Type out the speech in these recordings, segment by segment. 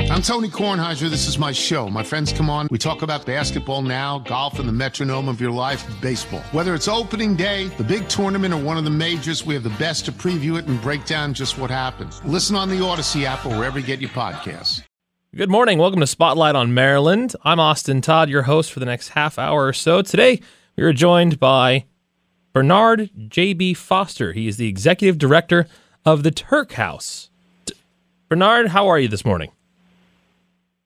I'm Tony Kornheiser. This is my show. My friends come on. We talk about basketball now, golf, and the metronome of your life, baseball. Whether it's opening day, the big tournament, or one of the majors, we have the best to preview it and break down just what happens. Listen on the Audacy app or wherever you get your podcasts. Good morning. Welcome to Spotlight on Maryland. I'm Austin Todd, your host for the next half hour or so. Today, we are joined by Bernard Gyebi-Foster. He is the executive director of the Tuerk House. Bernard, how are you this morning?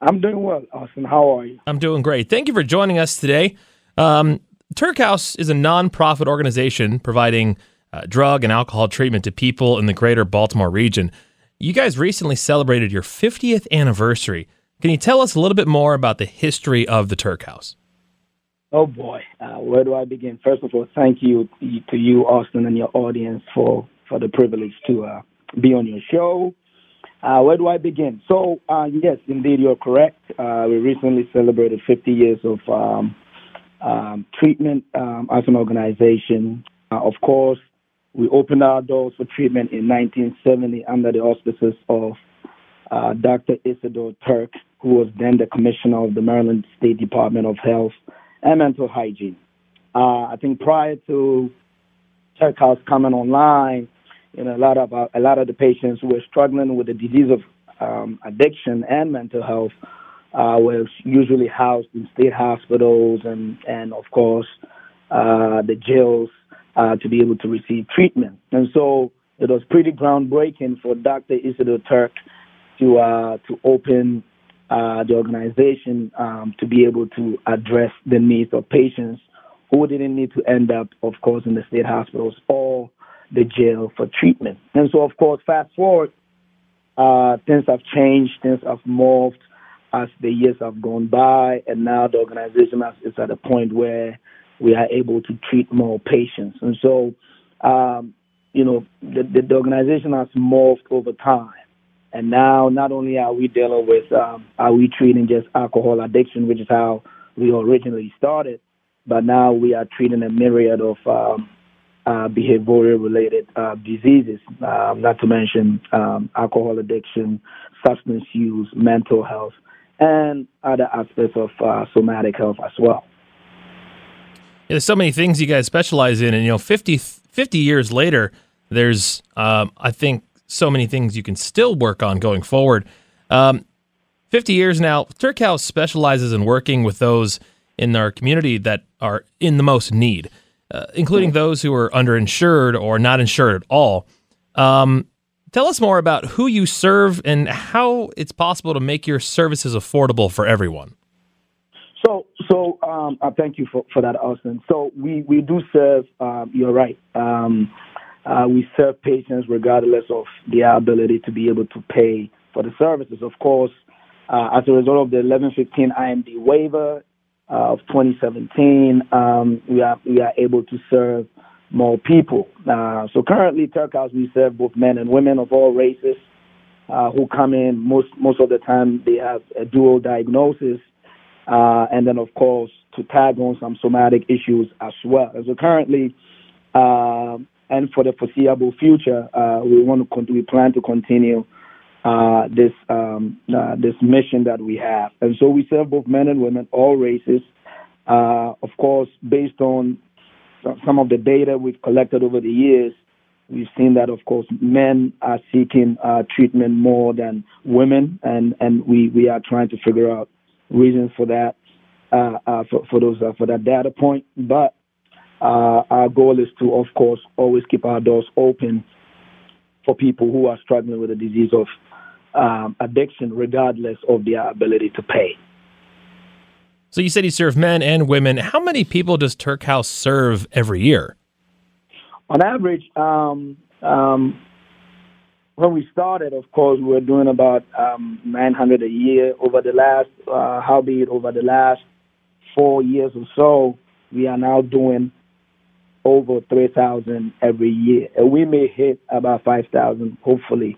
I'm doing well, Austin. How are you? I'm doing great. Thank you for joining us today. Um, Tuerk House is a nonprofit organization providing uh, drug and alcohol treatment to people in the greater Baltimore region. You guys recently celebrated your 50th anniversary. Can you tell us a little bit more about the history of the Tuerk House? Oh boy, uh, where do I begin? First of all, thank you to you, Austin, and your audience for for the privilege to uh, be on your show. Uh, where do I begin? So, uh, yes, indeed, you're correct. Uh, we recently celebrated 50 years of um, um, treatment um, as an organization. Uh, of course, we opened our doors for treatment in 1970 under the auspices of uh, Dr. Isidore Tuerk, who was then the commissioner of the Maryland State Department of Health and Mental Hygiene. Uh, I think prior to Tuerk House coming online, you know, a lot of uh, a lot of the patients who were struggling with the disease of um, addiction and mental health uh, were usually housed in state hospitals and and of course uh, the jails uh, to be able to receive treatment. And so it was pretty groundbreaking for Dr. Isidore Tuerk to uh, to open uh, the organization um, to be able to address the needs of patients who didn't need to end up, of course, in the state hospitals or the jail for treatment. And so, of course, fast forward, uh, things have changed, things have morphed as the years have gone by, and now the organization has, is at a point where we are able to treat more patients. And so, um, you know, the, the, the organization has morphed over time. And now, not only are we dealing with, um, are we treating just alcohol addiction, which is how we originally started, but now we are treating a myriad of um, uh, behavioral related uh, diseases, um, not to mention um, alcohol addiction, substance use, mental health, and other aspects of uh, somatic health as well. Yeah, there's so many things you guys specialize in, and you know, 50, 50 years later, there's um, I think so many things you can still work on going forward. Um, 50 years now, Tuerk House specializes in working with those in our community that are in the most need, uh, including those who are underinsured or not insured at all. Um, tell us more about who you serve and how it's possible to make your services affordable for everyone. So, so um, I thank you for, for that, Austin. So we, we do serve. Um, you're right. Um, uh, we serve patients regardless of their ability to be able to pay for the services. Of course, uh, as a result of the 1115 IMD waiver uh, of 2017, um, we are we are able to serve more people. Uh, so currently, Tuerk House we serve both men and women of all races uh, who come in. Most most of the time, they have a dual diagnosis, uh, and then of course to tag on some somatic issues as well. So currently. Uh, and for the foreseeable future, uh, we want to con- we plan to continue uh, this um, uh, this mission that we have, and so we serve both men and women, all races. Uh, of course, based on some of the data we've collected over the years, we've seen that of course men are seeking uh, treatment more than women, and and we we are trying to figure out reasons for that uh, for for those for that data point, but. Uh, our goal is to, of course, always keep our doors open for people who are struggling with the disease of um, addiction, regardless of their ability to pay. So you said you serve men and women. How many people does Tuerk House serve every year? On average, um, um, when we started, of course, we were doing about um, 900 a year. Over the last, uh, howbeit over the last four years or so, we are now doing over 3,000 every year. And we may hit about 5,000, hopefully,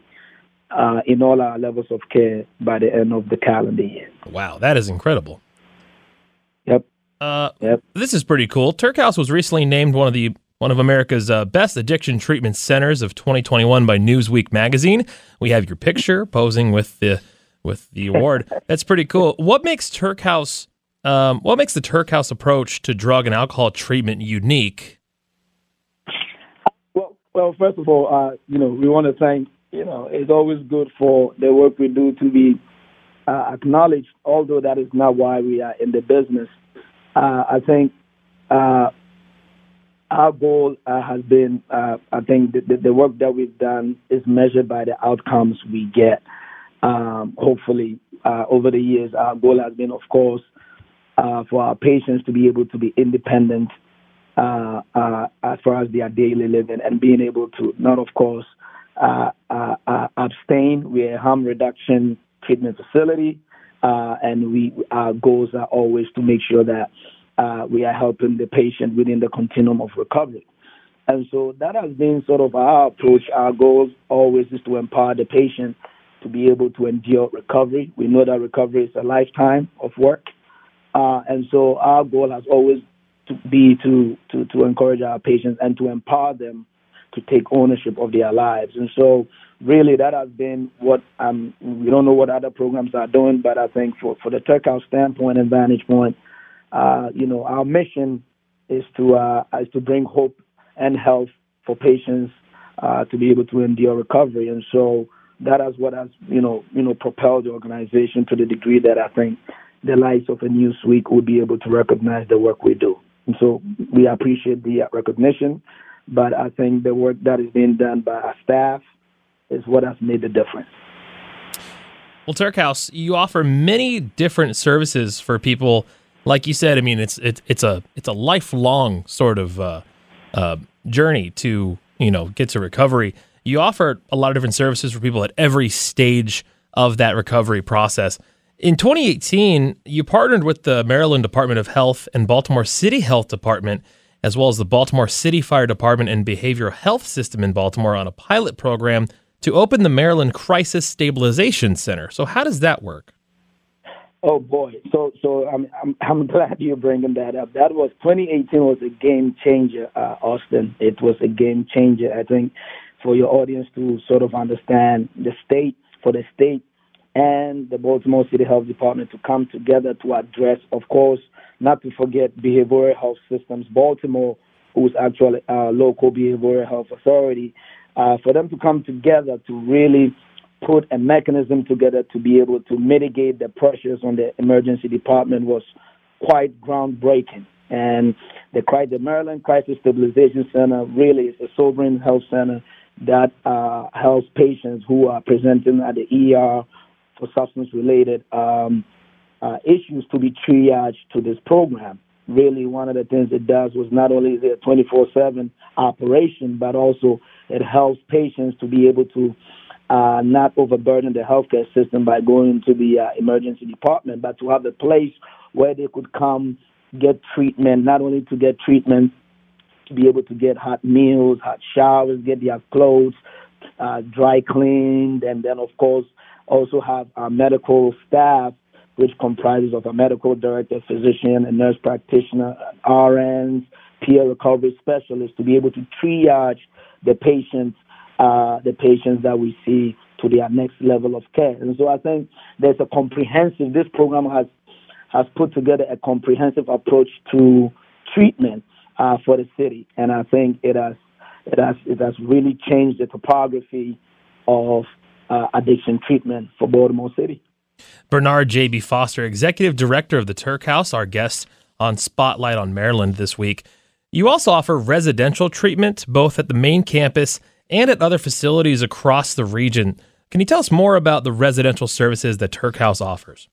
uh, in all our levels of care by the end of the calendar year. Wow, that is incredible. Yep. Uh, Yep. This is pretty cool. Tuerk House was recently named one of the one of America's uh, best addiction treatment centers of 2021 by Newsweek magazine. We have your picture posing with the with the award. That's pretty cool. What makes Tuerk House um, what makes the Tuerk House approach to drug and alcohol treatment unique? Well, well, first of all, uh, you know, we want to thank. You know, it's always good for the work we do to be uh, acknowledged, although that is not why we are in the business. Uh, I think uh, our goal uh, has been, uh, I think the, the, work that we've done is measured by the outcomes we get. Um, hopefully, uh, over the years, our goal has been, of course, uh, for our patients to be able to be independent as far as their daily living and being able to not, of course, uh, uh, uh, abstain. We're a harm reduction treatment facility, uh, and we our goals are always to make sure that uh, we are helping the patient within the continuum of recovery. And so that has been sort of our approach. Our goal always is to empower the patient to be able to endure recovery. We know that recovery is a lifetime of work. Uh, and so our goal has always to be to, to, to encourage our patients and to empower them to take ownership of their lives. And so really that has been what um, we don't know what other programs are doing, but I think for, for the Tuerk standpoint and vantage point, uh, you know, our mission is to uh, is to bring hope and health for patients uh, to be able to endure recovery. And so that is what has you know you know propelled the organization to the degree that I think the likes of a Newsweek would be able to recognize the work we do. And so we appreciate the recognition, but I think the work that is being done by our staff is what has made the difference. Well, Tuerk House, you offer many different services for people. Like you said, I mean, it's it's it's a it's a lifelong sort of uh, uh, journey to you know get to recovery. You offer a lot of different services for people at every stage of that recovery process. In 2018, you partnered with the Maryland Department of Health and Baltimore City Health Department, as well as the Baltimore City Fire Department and Behavioral Health System in Baltimore on a pilot program to open the Maryland Crisis Stabilization Center. So, how does that work? Oh boy! So so I'm I'm, I'm glad you're bringing that up. That was 2018 was a game changer, uh, Austin. It was a game changer. I think for your audience to sort of understand the state for the state and the Baltimore City Health Department to come together to address, of course, not to forget behavioral health systems. Baltimore, who's actually our local behavioral health authority, uh, for them to come together to really put a mechanism together to be able to mitigate the pressures on the emergency department was quite groundbreaking. And the, the Maryland Crisis Stabilization Center really is a sobering health center that uh, helps patients who are presenting at the ER for substance related um, uh, issues to be triaged to this program. Really, one of the things it does was not only is it a 24 7 operation, but also it helps patients to be able to uh, not overburden the healthcare system by going to the uh, emergency department, but to have a place where they could come get treatment, not only to get treatment, to be able to get hot meals, hot showers, get their clothes uh, dry cleaned, and then, of course, also have our medical staff, which comprises of a medical director, physician, a nurse practitioner, RNs, peer recovery specialists, to be able to triage the patients uh, the patients that we see to their next level of care. And so I think there's a comprehensive, this program has, has put together a comprehensive approach to treatment uh, for the city. And I think it has, it has, it has really changed the topography of uh, addiction treatment for Baltimore City. Bernard Gyebi-Foster, Executive Director of the Tuerk House, our guest on Spotlight on Maryland this week. You also offer residential treatment both at the main campus and at other facilities across the region. Can you tell us more about the residential services that Tuerk House offers?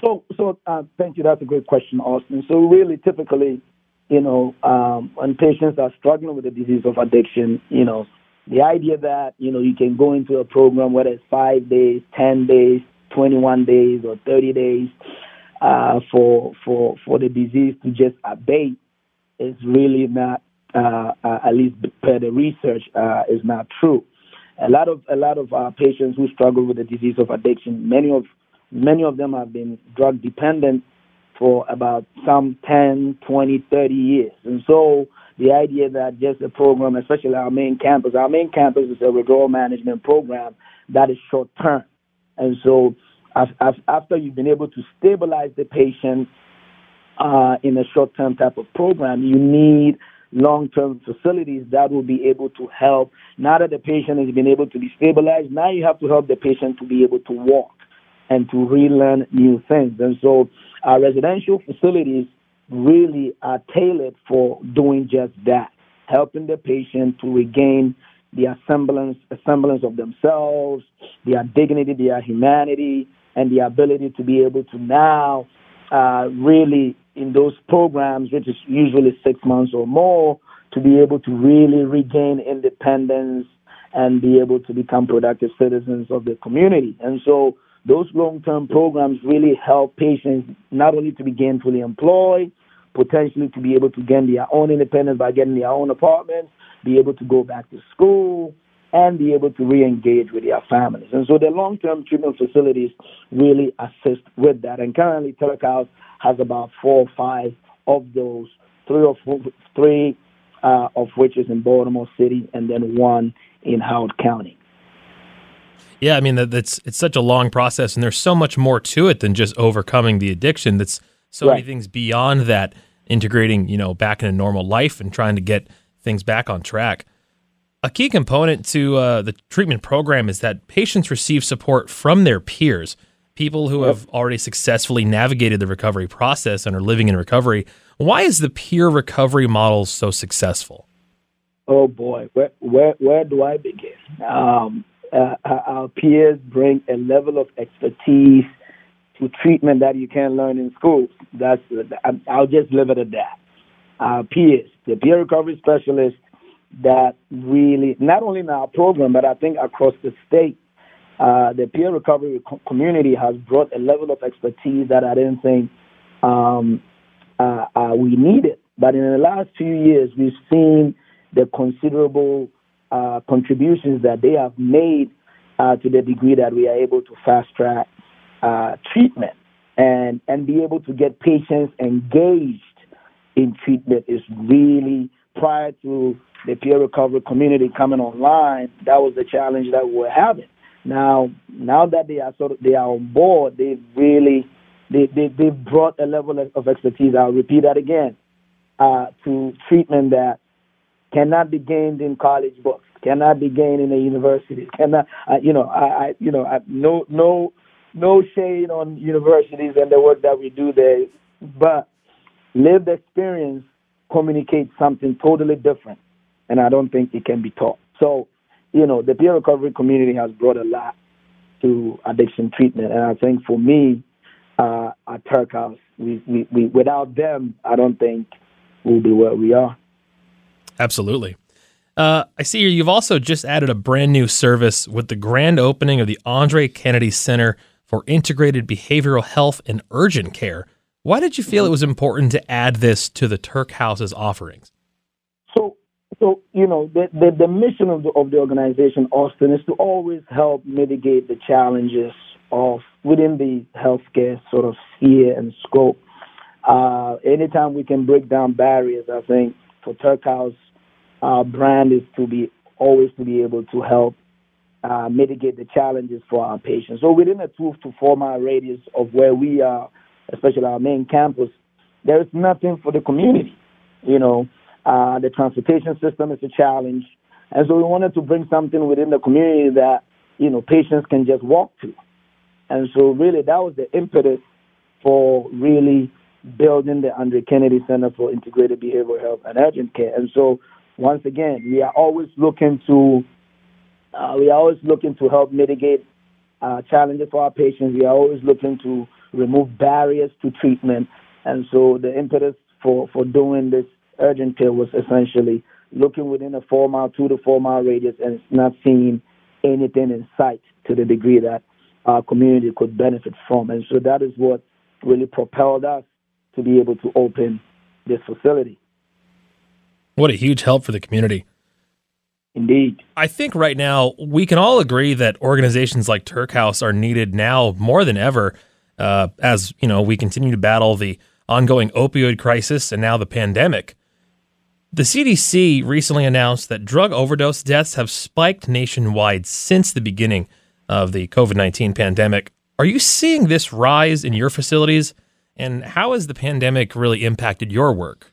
So, so uh, thank you. That's a great question, Austin. So, really, typically, you know, um, when patients are struggling with the disease of addiction, you know, the idea that you know you can go into a program whether it's five days, ten days, twenty one days, or thirty days uh, for for for the disease to just abate is really not uh, uh, at least per the research uh, is not true. A lot of a lot of our patients who struggle with the disease of addiction, many of many of them have been drug dependent for about some 10, 20, 30 years. And so the idea that just a program, especially our main campus, our main campus is a withdrawal management program that is short term. And so after you've been able to stabilize the patient uh, in a short term type of program, you need long term facilities that will be able to help. Now that the patient has been able to be stabilized, now you have to help the patient to be able to walk and to relearn new things. And so our residential facilities really are tailored for doing just that, helping the patient to regain the semblance, semblance of themselves, their dignity, their humanity, and the ability to be able to now uh, really in those programs, which is usually six months or more, to be able to really regain independence and be able to become productive citizens of the community. And so those long-term programs really help patients not only to be gainfully employed, potentially to be able to gain their own independence by getting their own apartments, be able to go back to school, and be able to re-engage with their families. And so the long-term treatment facilities really assist with that. And currently, Tuerk has about four or five of those, three or four, three uh, of which is in Baltimore City, and then one in Howard County. Yeah, I mean that's it's such a long process, and there's so much more to it than just overcoming the addiction. That's so right. many things beyond that. Integrating, you know, back into normal life and trying to get things back on track. A key component to uh, the treatment program is that patients receive support from their peers, people who have already successfully navigated the recovery process and are living in recovery. Why is the peer recovery model so successful? Oh boy, where where where do I begin? Um, uh, our peers bring a level of expertise to treatment that you can't learn in schools. That's I'll just leave it at that. Our peers, the peer recovery specialists that really not only in our program but I think across the state, uh, the peer recovery community has brought a level of expertise that I didn't think um, uh, uh, we needed. But in the last few years, we've seen the considerable uh, contributions that they have made uh, to the degree that we are able to fast track uh, treatment and and be able to get patients engaged in treatment is really prior to the peer recovery community coming online. That was the challenge that we were having. Now, now that they are sort of they are on board, they really they they they've brought a level of expertise. I'll repeat that again uh, to treatment that cannot be gained in college books, cannot be gained in a university, cannot, you know, I, I, you know, I, no, no, no shade on universities and the work that we do there, but lived experience communicates something totally different, and I don't think it can be taught. So, you know, the peer recovery community has brought a lot to addiction treatment, and I think for me, uh, at Tuerk House, we, we, we, without them, I don't think we'll be where we are. Absolutely. Uh, I see you've also just added a brand new service with the grand opening of the Andre Kennedy Center for Integrated Behavioral Health and Urgent Care. Why did you feel it was important to add this to the Tuerk House's offerings? So, so you know, the, the, the mission of the, of the organization, Austin, is to always help mitigate the challenges of within the healthcare sort of sphere and scope. Uh, anytime we can break down barriers, I think for Tuerk House, our brand is to be always to be able to help uh, mitigate the challenges for our patients. So within a two to four mile radius of where we are, especially our main campus, there is nothing for the community. You know, uh, the transportation system is a challenge, and so we wanted to bring something within the community that you know patients can just walk to. And so really that was the impetus for really building the Andre Kennedy Center for Integrated Behavioral Health and Urgent Care. And so once again, we are always looking to uh, we are always looking to help mitigate uh, challenges for our patients. We are always looking to remove barriers to treatment. And so the impetus for, for doing this urgent care was essentially looking within a four mile, two to four mile radius, and not seeing anything in sight to the degree that our community could benefit from. And so that is what really propelled us to be able to open this facility. What a huge help for the community. Indeed. I think right now we can all agree that organizations like Tuerk House are needed now more than ever uh, as you know we continue to battle the ongoing opioid crisis and now the pandemic. The CDC recently announced that drug overdose deaths have spiked nationwide since the beginning of the COVID 19 pandemic. Are you seeing this rise in your facilities? And how has the pandemic really impacted your work?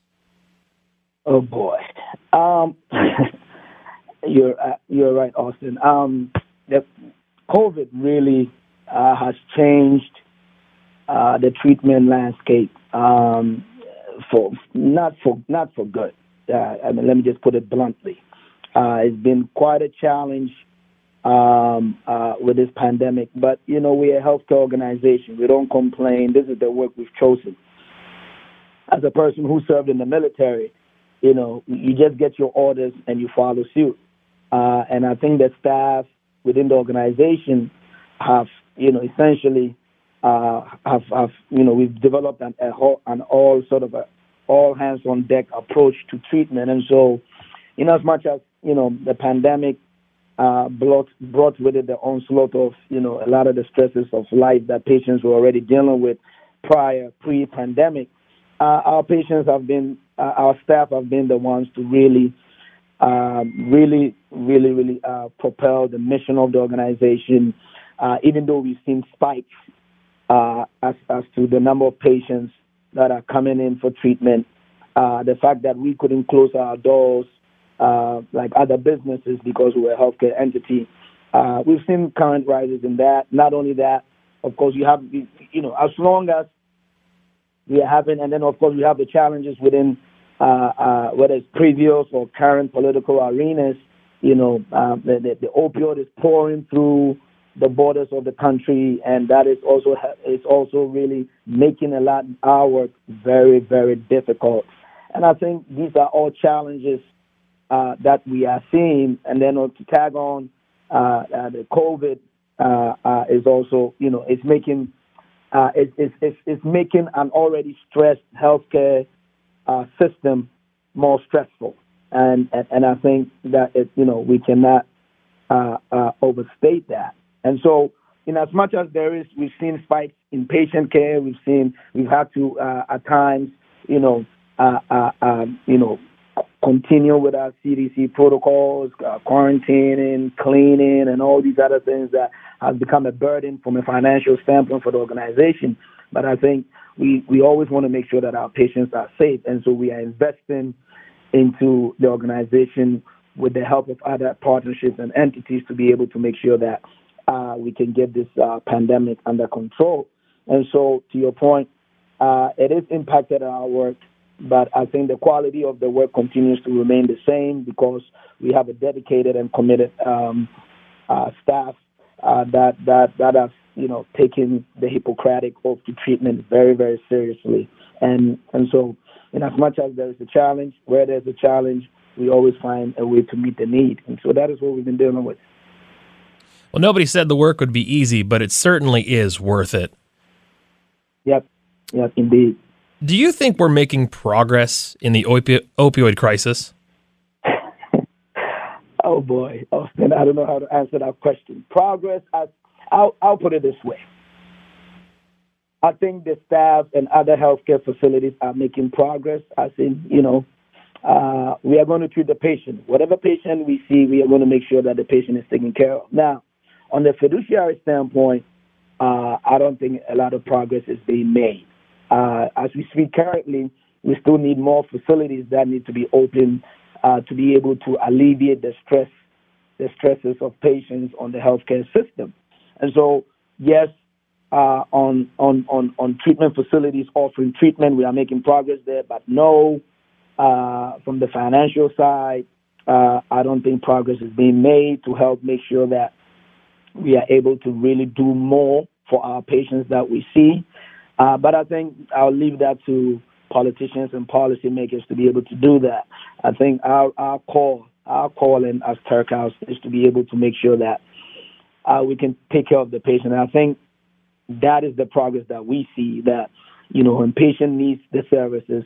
Oh boy, um, you're uh, you're right, Austin. Um, the COVID really uh, has changed uh, the treatment landscape um, for not for not for good. Uh, I mean, let me just put it bluntly. Uh, it's been quite a challenge um, uh, with this pandemic, but you know we're a healthcare organization. We don't complain. This is the work we've chosen. As a person who served in the military, you know you just get your orders and you follow suit. Uh, and I think the staff within the organization have, you know, essentially uh, have, have, you know, we've developed an, a whole, an all sort of a all hands on deck approach to treatment. And so, in as much as you know, the pandemic uh, brought brought with it the onslaught of you know a lot of the stresses of life that patients were already dealing with prior pre-pandemic. Uh, our patients have been, uh, our staff have been the ones to really um, really, really, really uh, propel the mission of the organization. Uh, even though we've seen spikes uh, as, as to the number of patients that are coming in for treatment, the fact that we couldn't close our doors uh, like other businesses because we're a healthcare entity, uh, we've seen current rises in that. Not only that, of course, you have, you know, as long as we are having, and then of course we have the challenges within uh, uh, whether it's previous or current political arenas, you know, um, the, the, the, opioid is pouring through the borders of the country, and that is also is also really making a lot our work very very difficult. And I think these are all challenges uh, that we are seeing. And then to tag on, uh, uh the COVID uh, is also you know it's making it's, it's it's making an already stressed healthcare uh, system more stressful. And, and, and I think that it, you know we cannot uh, uh, overstate that. And so, in as much as there is, we've seen spikes in patient care. We've seen we've had to uh, at times, you know, uh, uh, um, you know, continue with our CDC protocols, uh, quarantining, cleaning, and all these other things that have become a burden from a financial standpoint for the organization. But I think we, we always want to make sure that our patients are safe. And so we are investing into the organization with the help of other partnerships and entities to be able to make sure that uh, we can get this uh, pandemic under control. And so, to your point, uh, it is impacted our work, but I think the quality of the work continues to remain the same because we have a dedicated and committed um, uh, staff uh, that that that have you know, taking the Hippocratic oath to treatment very, very seriously. And and so, in as much as there is a challenge, where there's a challenge, we always find a way to meet the need. And so that is what we've been dealing with. Well, nobody said the work would be easy, but it certainly is worth it. Yep, yep, indeed. Do you think we're making progress in the opi- opioid crisis? oh boy, Austin, I don't know how to answer that question. Progress, I I'll, I'll put it this way. I think the staff and other healthcare facilities are making progress. As in, you know, uh, we are going to treat the patient. Whatever patient we see, we are going to make sure that the patient is taken care of. Now, on the fiduciary standpoint, uh, I don't think a lot of progress is being made. Uh, as we speak currently, we still need more facilities that need to be opened uh, to be able to alleviate the stress, the stresses of patients on the healthcare system. And so, yes, uh, on, on, on, on treatment facilities offering treatment, we are making progress there, but no, uh, from the financial side, uh, I don't think progress is being made to help make sure that we are able to really do more for our patients that we see. Uh, but I think I'll leave that to politicians and policymakers to be able to do that. I think our our call, our calling as Tuerk House is to be able to make sure that uh, we can take care of the patient. And I think that is the progress that we see that you know when patient needs the services,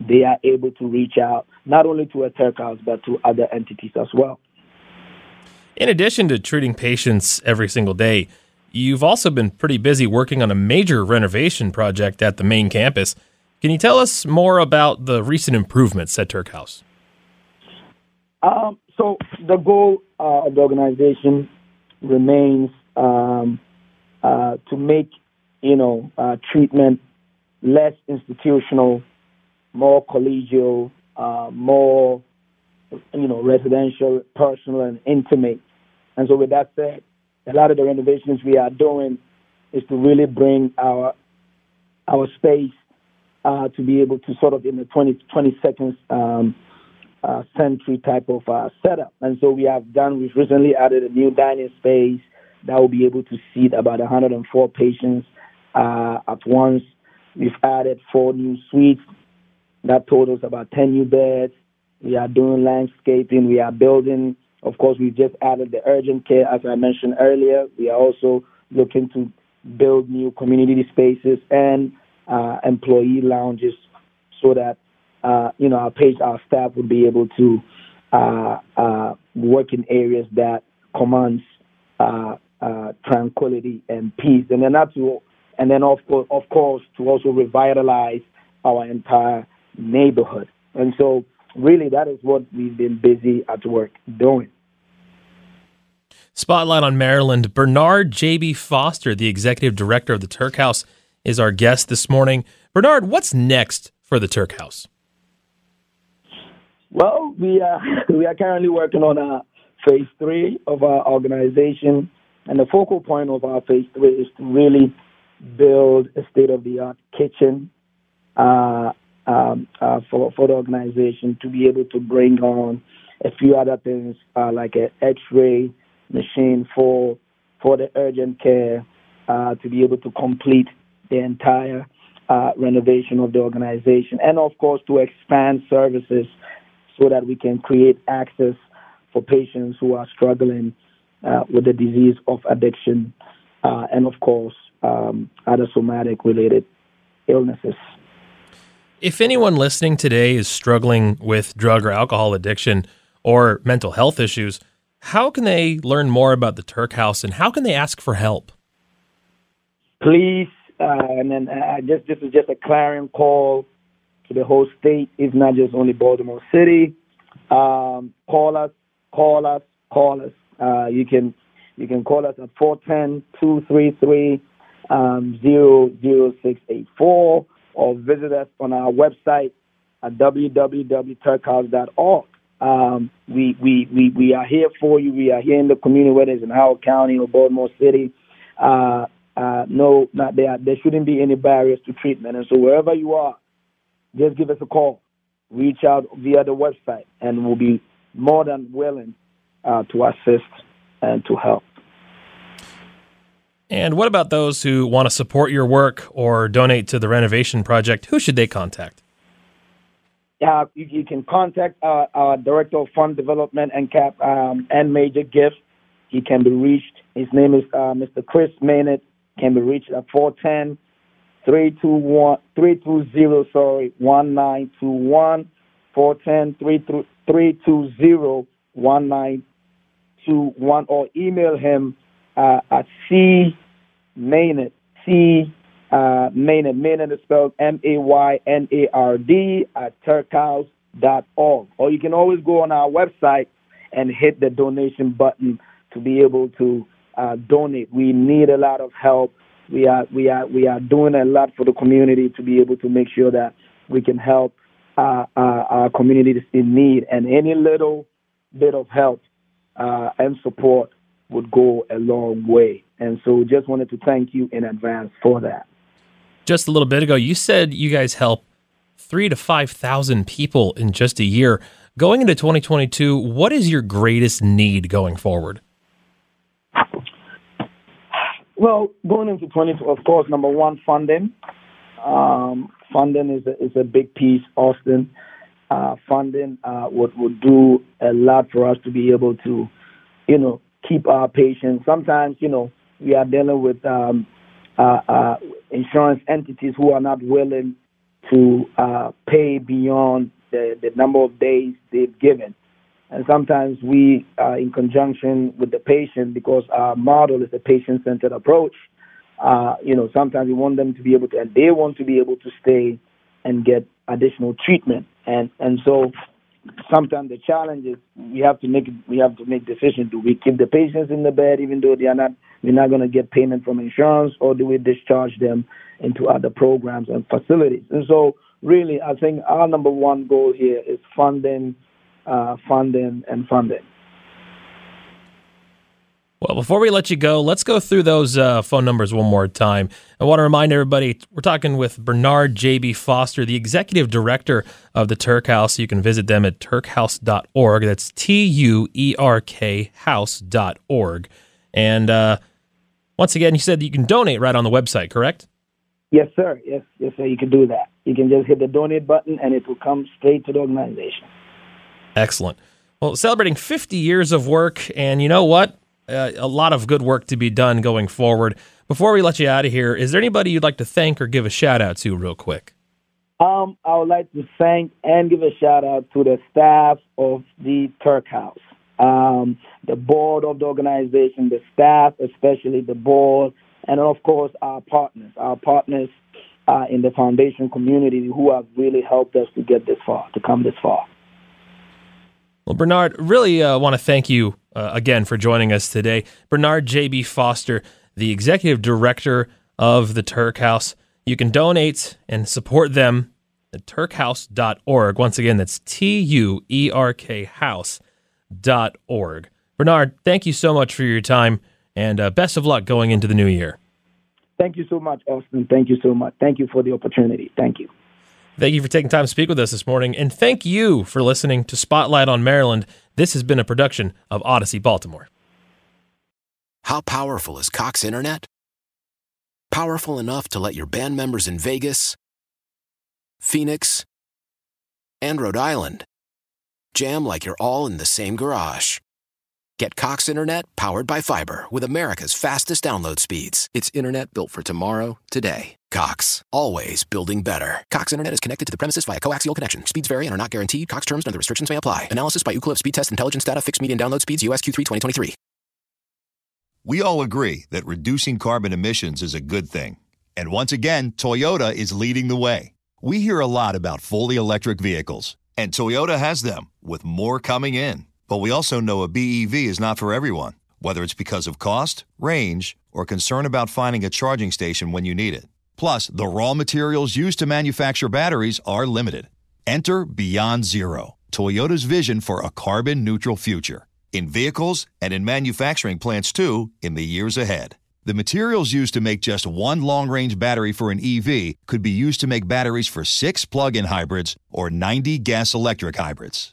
they are able to reach out not only to a Tuerk House but to other entities as well. In addition to treating patients every single day, you've also been pretty busy working on a major renovation project at the main campus. Can you tell us more about the recent improvements at Tuerk House? Um, so the goal uh, of the organization remains um, uh, to make you know uh, treatment less institutional, more collegial, uh, more you know residential, personal, and intimate. And so, with that said, a lot of the renovations we are doing is to really bring our our space uh, to be able to sort of in the 20, 22nd um, uh, century type of uh, setup. And so we have done, we've recently added a new dining space that will be able to seat about 104 patients uh, at once. We've added four new suites that totals about 10 new beds. We are doing landscaping. We are building. Of course, we've just added the urgent care, as I mentioned earlier. We are also looking to build new community spaces and uh, employee lounges so that uh, you know our page our staff would be able to uh, uh work in areas that commands uh, uh, tranquility and peace, and then that's and then of course, of course to also revitalize our entire neighborhood. And so, really, that is what we've been busy at work doing. Spotlight on Maryland. Bernard Gyebi-Foster, the executive director of the Tuerk House, is our guest this morning. Bernard, what's next for the Tuerk House? Well, we are we are currently working on a phase three of our organization, and the focal point of our phase three is to really build a state of the art kitchen uh, um, uh, for for the organization to be able to bring on a few other things uh, like an X-ray machine for for the urgent care uh, to be able to complete the entire uh, renovation of the organization, and of course to expand services so that we can create access for patients who are struggling uh, with the disease of addiction, uh, and of course um, other somatic related illnesses. If anyone listening today is struggling with drug or alcohol addiction or mental health issues, how can they learn more about the Tuerk House and how can they ask for help? Please uh, and then uh, just this is just a clarion call to the whole state. It's not just only Baltimore City. Um, call us, call us, call us. Uh, you can you can call us at 410-233 um, 00684 or visit us on our website at www.tuerkhouse.org. Um, we, we, we, we are here for you. We are here in the community, whether it's in Howard County or Baltimore City. Uh, uh, no, not there. There shouldn't be any barriers to treatment. And so wherever you are, just give us a call. Reach out via the website, and we'll be more than willing uh, to assist and to help. And what about those who want to support your work or donate to the renovation project? Who should they contact? Uh, you, you, can contact our, our, director of fund development and cap um, and major gifts. He can be reached. His name is uh, Mr. Chris Maynard can be reached at 410 321 320 sorry 1921 410 320 1921 or email him uh, at C Maynard C uh, Maynard Maynard is spelled M A Y N A R D at tuerkhouse.org or you can always go on our website and hit the donation button to be able to uh, donate. We need a lot of help. We are we are we are doing a lot for the community to be able to make sure that we can help uh, uh, our communities in need, and any little bit of help uh, and support would go a long way. And so, just wanted to thank you in advance for that. Just a little bit ago, you said you guys help three to five thousand people in just a year. Going into 2022, what is your greatest need going forward? Well, going into 20, of course, number one, funding. Um, funding is a, is a big piece, Austin. uh, funding uh, would would do a lot for us to be able to, you know, keep our patients. Sometimes, you know, we are dealing with um, uh, uh, insurance entities who are not willing to uh, pay beyond the, the number of days they've given. And sometimes we, uh, in conjunction with the patient, because our model is a patient-centered approach, uh, you know, sometimes we want them to be able to, and they want to be able to stay and get additional treatment. And and so sometimes the challenge is we have to make we have to make decisions. Do we keep the patients in the bed even though they are not we're not going to get payment from insurance, or do we discharge them into other programs and facilities? And so, really, I think our number one goal here is funding, uh, funding, and funding. Well, before we let you go, let's go through those uh, phone numbers one more time. I want to remind everybody we're talking with Bernard Gyebi-Foster, the executive director of the Tuerk House. You can visit them at tuerkhouse.org. That's T U E R K house.org. And uh, once again, you said you can donate right on the website, correct? Yes, sir. Yes, yes, sir. You can do that. You can just hit the donate button and it will come straight to the organization. Excellent. Well, celebrating 50 years of work, and you know what? Uh, a lot of good work to be done going forward. Before we let you out of here, is there anybody you'd like to thank or give a shout out to, real quick? Um, I would like to thank and give a shout out to the staff of the Tuerk House, um, the board of the organization, the staff, especially the board, and of course our partners, our partners uh, in the foundation community who have really helped us to get this far, to come this far. Well, Bernard, really uh, want to thank you uh, again for joining us today. Bernard Gyebi-Foster, the executive director of the Tuerk House. You can donate and support them at tuerkhouse.org. Once again, that's T U E R K house.org. Bernard, thank you so much for your time and uh, best of luck going into the new year. Thank you so much, Austin. Thank you so much. Thank you for the opportunity. Thank you. Thank you for taking time to speak with us this morning. And thank you for listening to Spotlight on Maryland. This has been a production of Audacy Baltimore. How powerful is Cox Internet? Powerful enough to let your band members in Vegas, Phoenix, and Rhode Island jam like you're all in the same garage. Get Cox Internet powered by fiber with America's fastest download speeds. It's internet built for tomorrow, today. Cox, always building better. Cox Internet is connected to the premises via coaxial connection. Speeds vary and are not guaranteed. Cox terms and other restrictions may apply. Analysis by Ookla Speed Test Intelligence Data. Fixed median download speeds. USQ3 2023. We all agree that reducing carbon emissions is a good thing. And once again, Toyota is leading the way. We hear a lot about fully electric vehicles, and Toyota has them, with more coming in. But we also know a BEV is not for everyone, whether it's because of cost, range, or concern about finding a charging station when you need it. Plus, the raw materials used to manufacture batteries are limited. Enter Beyond Zero, Toyota's vision for a carbon neutral future. In vehicles and in manufacturing plants too, in the years ahead. The materials used to make just one long range battery for an EV could be used to make batteries for six plug in hybrids or 90 gas electric hybrids.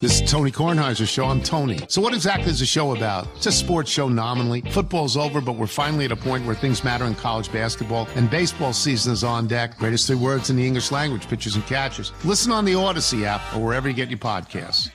This is Tony Kornheiser's show. I'm Tony. So, what exactly is the show about? It's a sports show nominally. Football's over, but we're finally at a point where things matter in college basketball, and baseball season is on deck. Greatest three words in the English language pitchers and catchers. Listen on the Audacy app or wherever you get your podcasts.